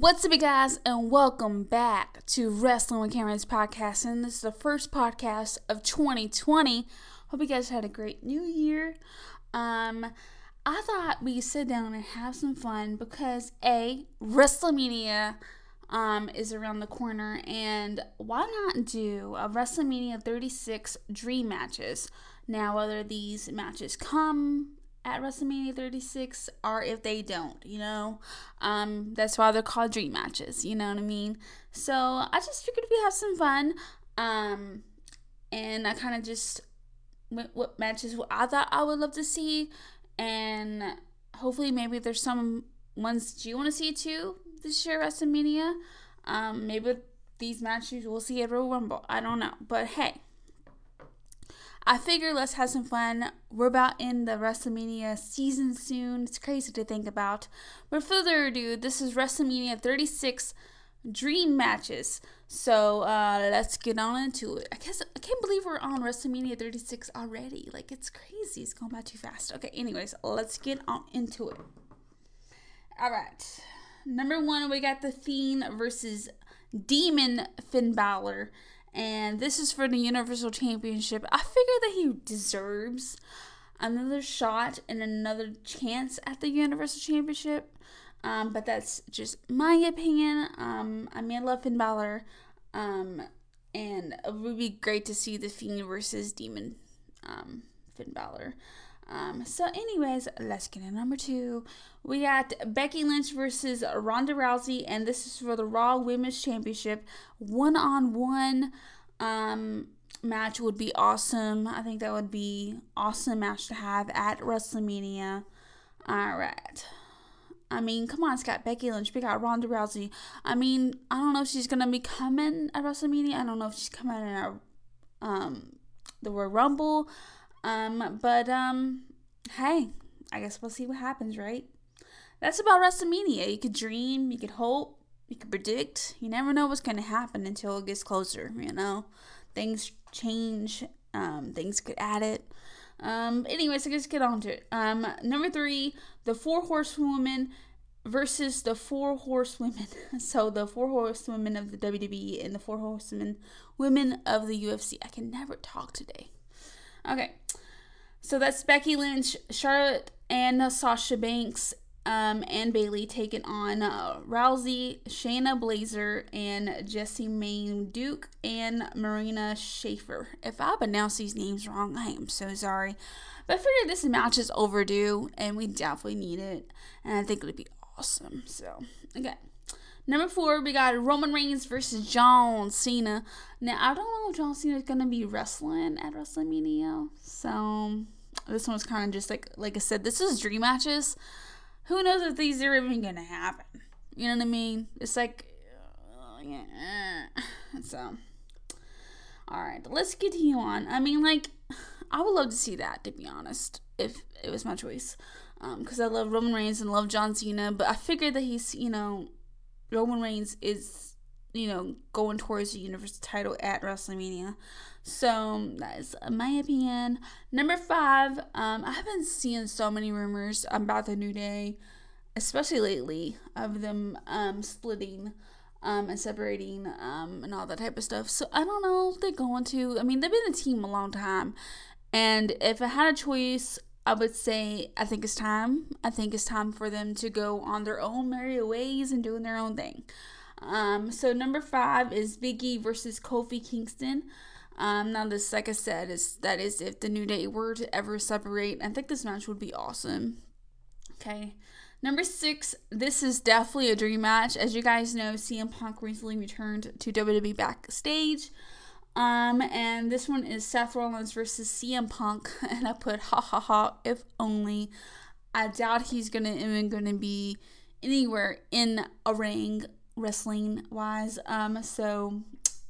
What's up, you guys, and welcome back to Wrestling with Karen's podcast. And this is the first podcast of 2020. Hope you guys had a great new year. Um, I thought we'd sit down and have some fun because a WrestleMania um is around the corner, and why not do a WrestleMania 36 dream matches? Now, whether these matches come at WrestleMania 36 or if they don't, you know. Um, that's why they're called dream matches, you know what I mean? So I just figured we have some fun. Um, and I kind of just went what matches I thought I would love to see, and hopefully maybe there's some ones that you want to see too this year WrestleMania. Um, maybe these matches we'll see at Royal Rumble. I don't know, but hey, I figure let's have some fun. We're about in the WrestleMania season soon. It's crazy to think about. But further ado, this is WrestleMania 36 Dream Matches. So uh, let's get on into it. I guess I can't believe we're on WrestleMania 36 already. Like it's crazy. It's going by too fast. Okay, anyways, let's get on into it. All right. Number one, we got the Fiend versus Demon Finn Balor and this is for the Universal Championship. I figure that he deserves another shot and another chance at the Universal Championship. Um, but that's just my opinion. Um, I mean, I love Finn Balor. Um, and it would be great to see the Fiend versus Demon um, Finn Balor. Um, so, anyways, let's get in number two. We got Becky Lynch versus Ronda Rousey, and this is for the Raw Women's Championship. One on one match would be awesome. I think that would be awesome match to have at WrestleMania. All right. I mean, come on, Scott Becky Lynch. We got Ronda Rousey. I mean, I don't know if she's gonna be coming at WrestleMania. I don't know if she's coming at um the Royal Rumble. Um, but um, hey, I guess we'll see what happens, right? That's about WrestleMania. You could dream, you could hope, you could predict. You never know what's gonna happen until it gets closer. You know, things change. Um, things could add it. Um, anyways, let's get on to it. Um, number three, the four horsewomen versus the four horsewomen. So the four horsewomen of the WWE and the four horsewomen women of the UFC. I can never talk today. Okay. So that's Becky Lynch, Charlotte, and Sasha Banks, um, and Bayley taking on uh, Rousey, Shayna Baszler, and Jessamyn Duke, and Marina Shafir. If I pronounce these names wrong, I am so sorry. But I figured this match is overdue, and we definitely need it, and I think it would be awesome. So, okay. Number four, we got Roman Reigns versus John Cena. Now, I don't know if John Cena is going to be wrestling at WrestleMania. So, this one's kind of just like, like I said, this is dream matches. Who knows if these are even going to happen? You know what I mean? It's like, uh, yeah. So, all right, let's you on. I mean, like, I would love to see that, to be honest, if it was my choice. Because um, I love Roman Reigns and love John Cena, but I figured that he's, you know, Roman Reigns is, you know, going towards the Universal title at WrestleMania. So that is my opinion. Number five, um, I have been seeing so many rumors about the New Day, especially lately, of them um, splitting um, and separating um, and all that type of stuff. So I don't know if they're going to. I mean, they've been a team a long time. And if I had a choice, I would say I think it's time. I think it's time for them to go on their own merry ways and doing their own thing. Um, so number five is Biggie versus Kofi Kingston. Um, now this, like I said, is that is if the New Day were to ever separate. I think this match would be awesome. Okay. Number six, this is definitely a dream match. As you guys know, CM Punk recently returned to WWE backstage. Um, and this one is Seth Rollins versus CM Punk, and I put ha ha ha. If only, I doubt he's gonna even gonna be anywhere in a ring wrestling wise. Um, so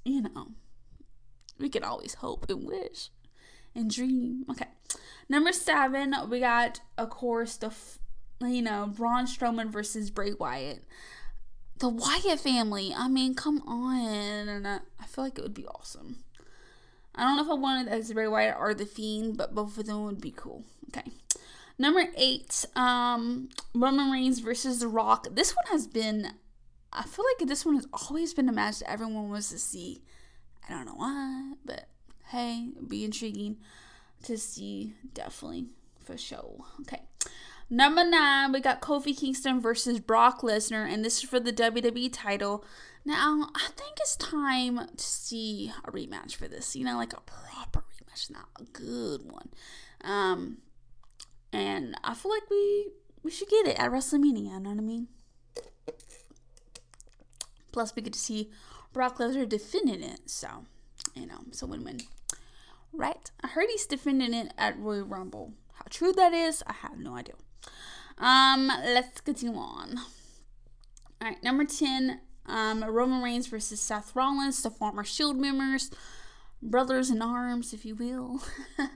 you know, we can always hope and wish and dream. Okay, number seven, we got of course the you know Braun Strowman versus Bray Wyatt the Wyatt family. I mean, come on. And I, I feel like it would be awesome. I don't know if I wanted as Bray Wyatt or the Fiend, but both of them would be cool. Okay. Number eight, um, Roman Reigns versus The Rock. This one has been I feel like this one has always been a match that everyone wants to see. I don't know why, but hey, be intriguing to see definitely for sure. Okay. Number nine, we got Kofi Kingston versus Brock Lesnar, and this is for the WWE title. Now, I think it's time to see a rematch for this. You know, like a proper rematch, not a good one. Um, and I feel like we we should get it at WrestleMania. You know what I mean? Plus, we get to see Brock Lesnar defending it, so you know, a win-win, right? I heard he's defending it at Royal Rumble. How true that is, I have no idea. Um, let's continue on. All right, number 10, um, Roman Reigns versus Seth Rollins, the former Shield members, brothers in arms, if you will.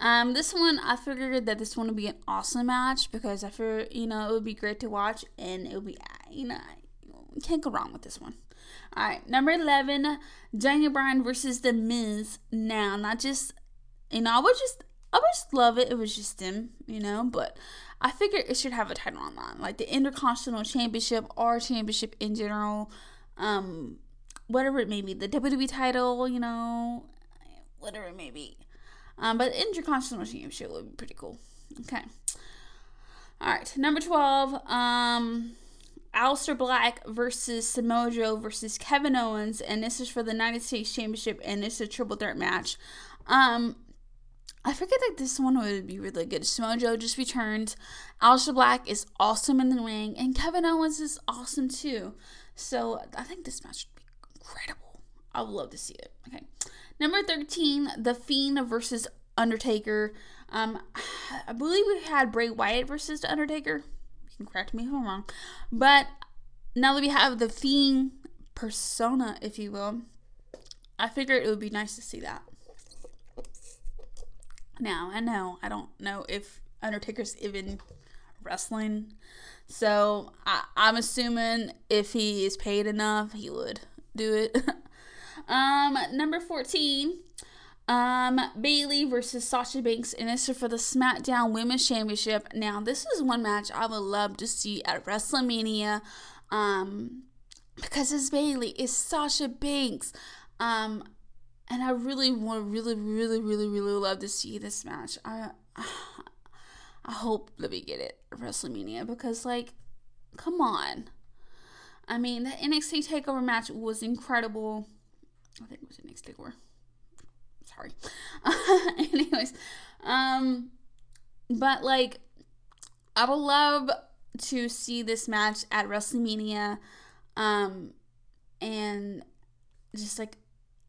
um, this one, I figured that this one would be an awesome match because I feel, you know, it would be great to watch and it would be, you know, can't go wrong with this one. All right, number 11, Daniel Bryan versus The Miz. Now, not just, you know, I was just, I would just love it. It was just him, you know, but I figured it should have a title online, like the Intercontinental Championship or Championship in general, um, whatever it may be, the WWE title, you know, whatever it may be. Um, but Intercontinental Championship would be pretty cool. Okay. All right, number 12, um, Aleister Black versus Samoa Joe versus Kevin Owens, and this is for the United States Championship, and it's a triple threat match. Um, I forget that this one would be really good. Samoa Joe just returned. Aleister Black is awesome in the ring, and Kevin Owens is awesome too. So I think this match would be incredible. I would love to see it. Okay, number thirteen, The Fiend versus Undertaker. Um, I believe we had Bray Wyatt versus the Undertaker. You can correct me if I'm wrong, but now that we have the Fiend persona, if you will, I figured it would be nice to see that. Now, I know, I don't know if Undertaker's even wrestling. So I, I'm assuming if he is paid enough, he would do it. um, number 14, um, Bayley versus Sasha Banks, and this is for the SmackDown Women's Championship. Now, this is one match I would love to see at WrestleMania. Um, because it's Bayley, it's Sasha Banks. Um, and I really want, really, really, really, really love to see this match. I, I hope that we get it at WrestleMania because, like, come on. I mean, the NXT Takeover match was incredible. I think it was NXT Takeover. Sorry. Anyways, um, but like, I would love to see this match at WrestleMania, um, and just like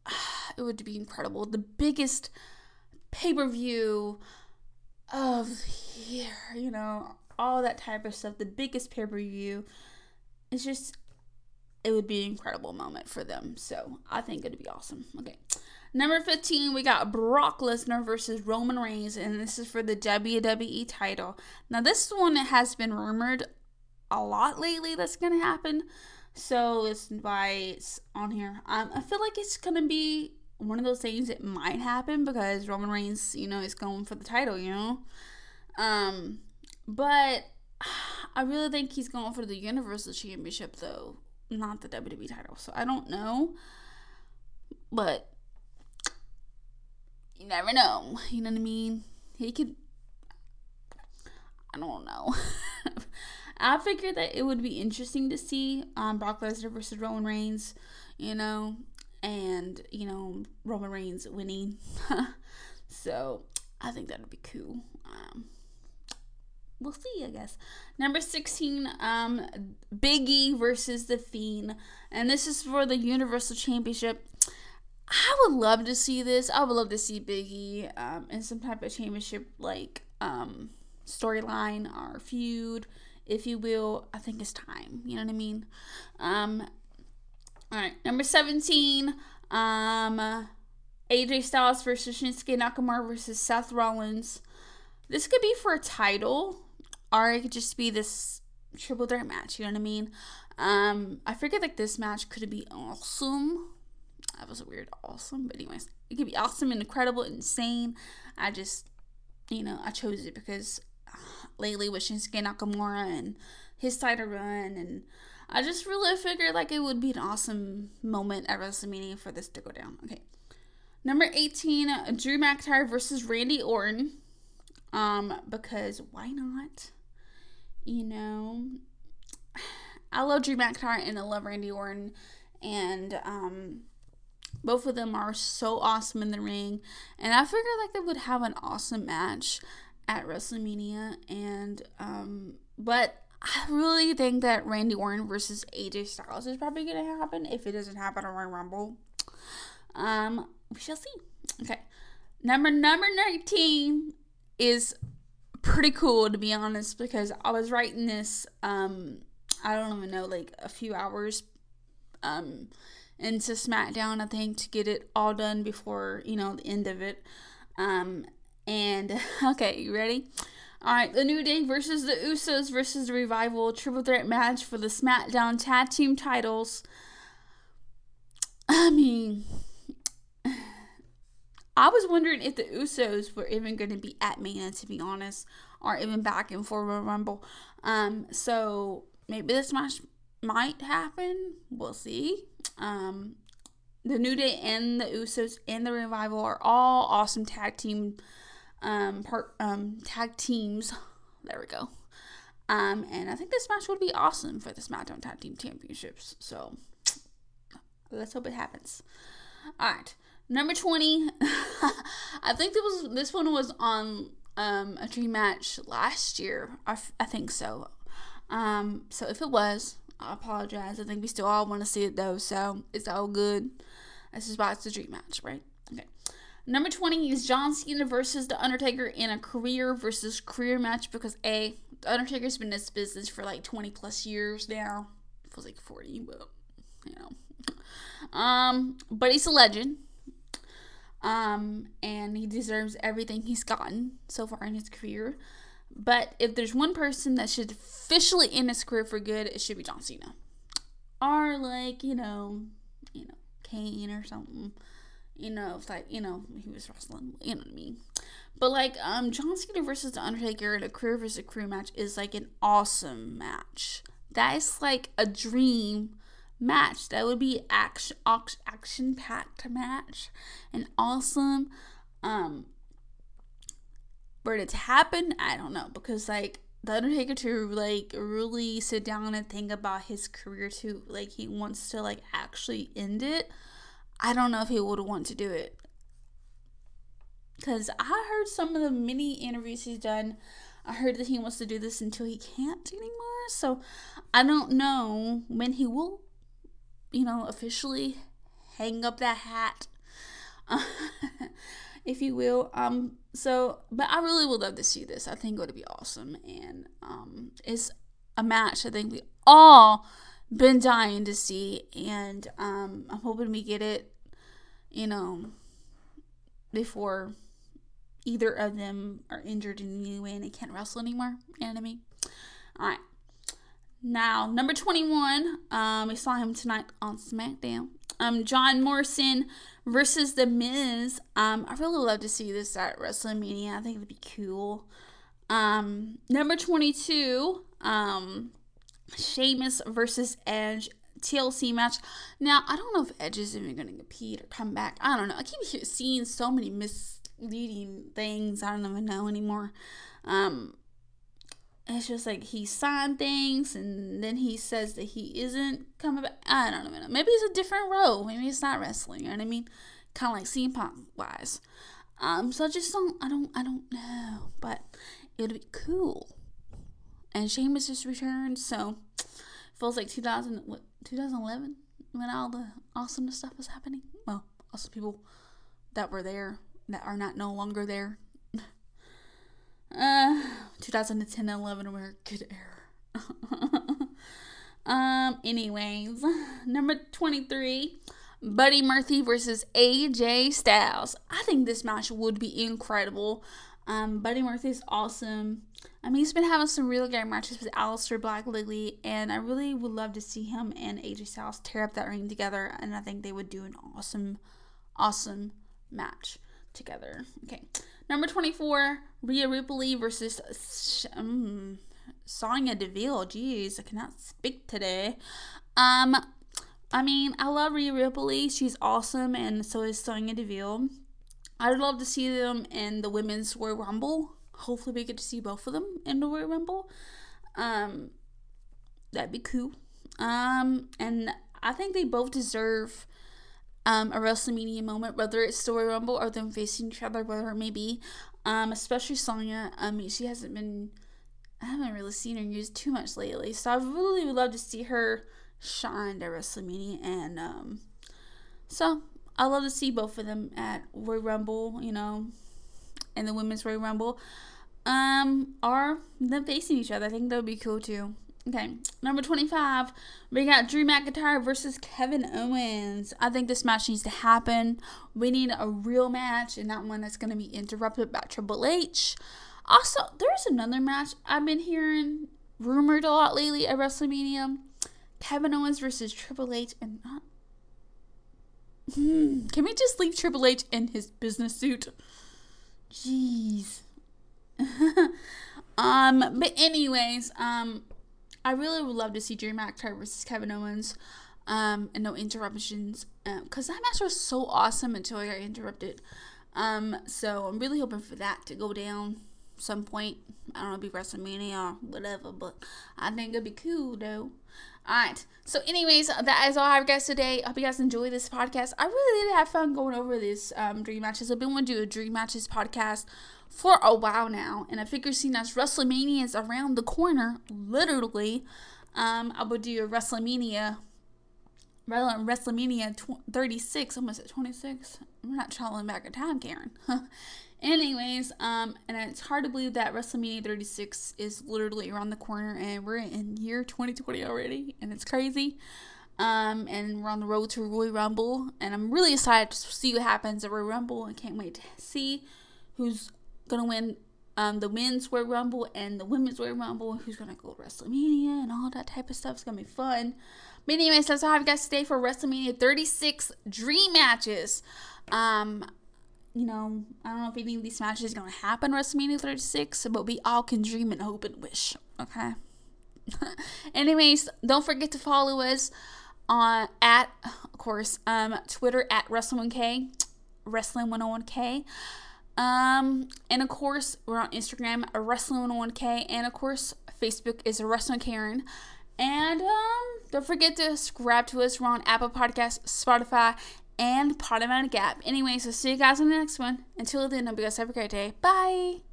it would be incredible. The biggest pay per view of here, you know, all that type of stuff. The biggest pay per view. It's just, it would be an incredible moment for them. So I think it'd be awesome. Okay. Number 15, we got Brock Lesnar versus Roman Reigns, and this is for the WWE title. Now, this one has been rumored a lot lately that's going to happen. So it's why it's on here. Um, I feel like it's gonna be one of those things that might happen because Roman Reigns, you know, is going for the title, you know. Um, but I really think he's going for the Universal Championship though, not the WWE title. So I don't know, but you never know. You know what I mean? He could. I don't know. I figured that it would be interesting to see um, Brock Lesnar versus Roman Reigns, you know, and you know Roman Reigns winning. so I think that would be cool. Um, we'll see, I guess. Number 16, um, Biggie versus The Fiend. And this is for the Universal Championship. I would love to see this. I would love to see Biggie um, in some type of championship like um, storyline or feud if you will. I think it's time. You know what I mean? Um, all right, number 17. Um, AJ Styles versus Shinsuke Nakamura versus Seth Rollins. This could be for a title, or it could just be this triple threat match. You know what I mean? Um, I forget like this match could be awesome. That was a weird awesome, but anyways, it could be awesome and incredible, insane. I just, you know, I chose it because lately with Shinsuke Nakamura and his title run, and I just really figured like it would be an awesome moment at WrestleMania for this to go down. Okay. Number 18, Drew McIntyre versus Randy Orton. Um, because why not? You know, I love Drew McIntyre and I love Randy Orton, and um, both of them are so awesome in the ring. And I figured like they would have an awesome match at WrestleMania, and um, but I really think that Randy Orton versus AJ Styles is probably gonna happen if it doesn't happen at Royal Rumble. Um, we shall see. Okay, number number nineteen is pretty cool to be honest because I was writing this um I don't even know like a few hours um into SmackDown I think to get it all done before you know the end of it um and okay you ready all right the New Day versus the Usos versus the Revival triple threat match for the SmackDown tag team titles I mean I was wondering if the Usos were even going to be at Mania, to be honest, or even back in for Royal Rumble. Um, so maybe this match might happen. We'll see. Um, the New Day and the Usos and the Revival are all awesome tag team um part um tag teams. There we go. Um, and I think this match would be awesome for the SmackDown Tag Team Championships. So let's hope it happens. All right. Number 20, I think it was this one was on um, a dream match last year. I, f- I think so. Um, so if it was, I apologize. I think we still all want to see it though, so it's all good. This is why it's a dream match, right? Okay. Number 20 is John Cena versus The Undertaker in a career versus career match because A, The Undertaker's been in this business for like 20 plus years now. Feels like 40, but you know. Um, but he's a legend. Um, and he deserves everything he's gotten so far in his career. But if there's one person that should officially end his career for good, it should be John Cena. Or like, you know, you know, Kane or something. You know, if like, you know, he was wrestling, you know what I mean. But like, um, John Cena versus The Undertaker in a career versus a career match is like an awesome match. That is like a dream match. That would be action action packed match and awesome. Um, for it to happen, I don't know because like the Undertaker to like really sit down and think about his career to like he wants to like actually end it. I don't know if he would want to do it. Cause I heard some of the mini interviews he's done. I heard that he wants to do this until he can't anymore. So I don't know when he will you know, officially hang up that hat, if you will. Um, so, but I really would love to see this. I think it would be awesome, and um, it's a match I think we all been dying to see, and um, I'm hoping we get it, you know, before either of them are injured in any way and they can't wrestle anymore. You know what I mean? All right. Now, number 21, um, we saw him tonight on SmackDown. Um, John Morrison versus The Miz. Um, I really love to see this at WrestleMania. I think it'd be cool. Um, number 22, um, Sheamus versus Edge TLC match. Now, I don't know if Edge is even going to compete or come back. I don't know. I keep seeing so many misleading things. I don't even know anymore. Um, it's just like he signed things and then he says that he isn't coming back. I don't know. Maybe it's a different role. Maybe it's not wrestling. You know what I mean? Kind of like CM Punk wise. Um, so I just don't. I don't. I don't know. But it would be cool. And Sheamus just returned, so feels like 2000, what, 2011 when all the awesome stuff was happening. Well, awesome people that were there that are not no longer there uh, 2010 and 11 were good era. um, anyways, number 23, Buddy Murphy versus AJ Styles. I think this match would be incredible. Um, Buddy Murphy is awesome. I mean, he's been having some really great matches with Aleister Black lately, and I really would love to see him and AJ Styles tear up that ring together, and I think they would do an awesome, awesome match together. Okay. Number 24, Rhea Ripley versus um, Sonya Deville. Jeez, I cannot speak today. Um, I mean, I love Rhea Ripley. She's awesome, and so is Sonya Deville. I'd love to see them in the women's Royal Rumble. Hopefully, we get to see both of them in the Royal Rumble. Um, that'd be cool. Um, and I think they both deserve um, a WrestleMania moment, whether it's Story Rumble or them facing each other, whatever it may be. Um, especially Sonya. I mean, she hasn't been. I haven't really seen her used too much lately, so I really would love to see her shine at WrestleMania, and um, so I love to see both of them at Royal Rumble, you know, and the Women's Royal Rumble, um, or them facing each other. I think that would be cool too. Okay, number 25, we got Drew McIntyre versus Kevin Owens. I think this match needs to happen. We need a real match and not one that's going to be interrupted by Triple H. Also, there's another match I've been hearing rumored a lot lately at WrestleMania. Kevin Owens versus Triple H and not. Hmm, can we just leave Triple H in his business suit? Jeez. um, but anyways, um, I really would love to see Drew McIntyre versus Kevin Owens. Um, and no interruptions. Um, Because um, that match was so awesome until I got interrupted. Um, so I'm really hoping for that to go down some point. I don't know, be WrestleMania or whatever, but I think it'd be cool though. Alright, so anyways, that is all I have guys today. I hope you guys enjoy this podcast. I really did have fun going over this um, Dream Matches. I've been wanting to do a Dream Matches podcast for a while now, and I figure seeing as WrestleMania is around the corner, literally, um, I would do a WrestleMania WrestleMania 36, almost at 26. I'm not traveling back in time, Karen. Anyways, um, and it's hard to believe that WrestleMania 36 is literally around the corner, and we're in year 2020 already, and it's crazy. Um, and we're on the road to Royal Rumble, and I'm really excited to see what happens at Royal Rumble, and can't wait to see who's gonna win um, the men's Royal Rumble and the women's Royal Rumble, who's gonna go to WrestleMania and all that type of stuff. It's gonna be fun. But anyways, that's all I have guys today for WrestleMania 36 Dream Matches. Um, you know, I don't know if any of these matches is gonna happen WrestleMania 36, but we all can dream and hope and wish. Okay. Anyways, don't forget to follow us on at of course um Twitter at Wrestling1K, Wrestling101K. Um, and of course, we're on Instagram, Wrestling101K, and of course, Facebook is Wrestling Karen. And um, don't forget to subscribe to us. We're on Apple Podcasts, Spotify, and Podomatic Gap. Anyway, so see you guys in the next one. Until then, hope you guys have a great day. Bye.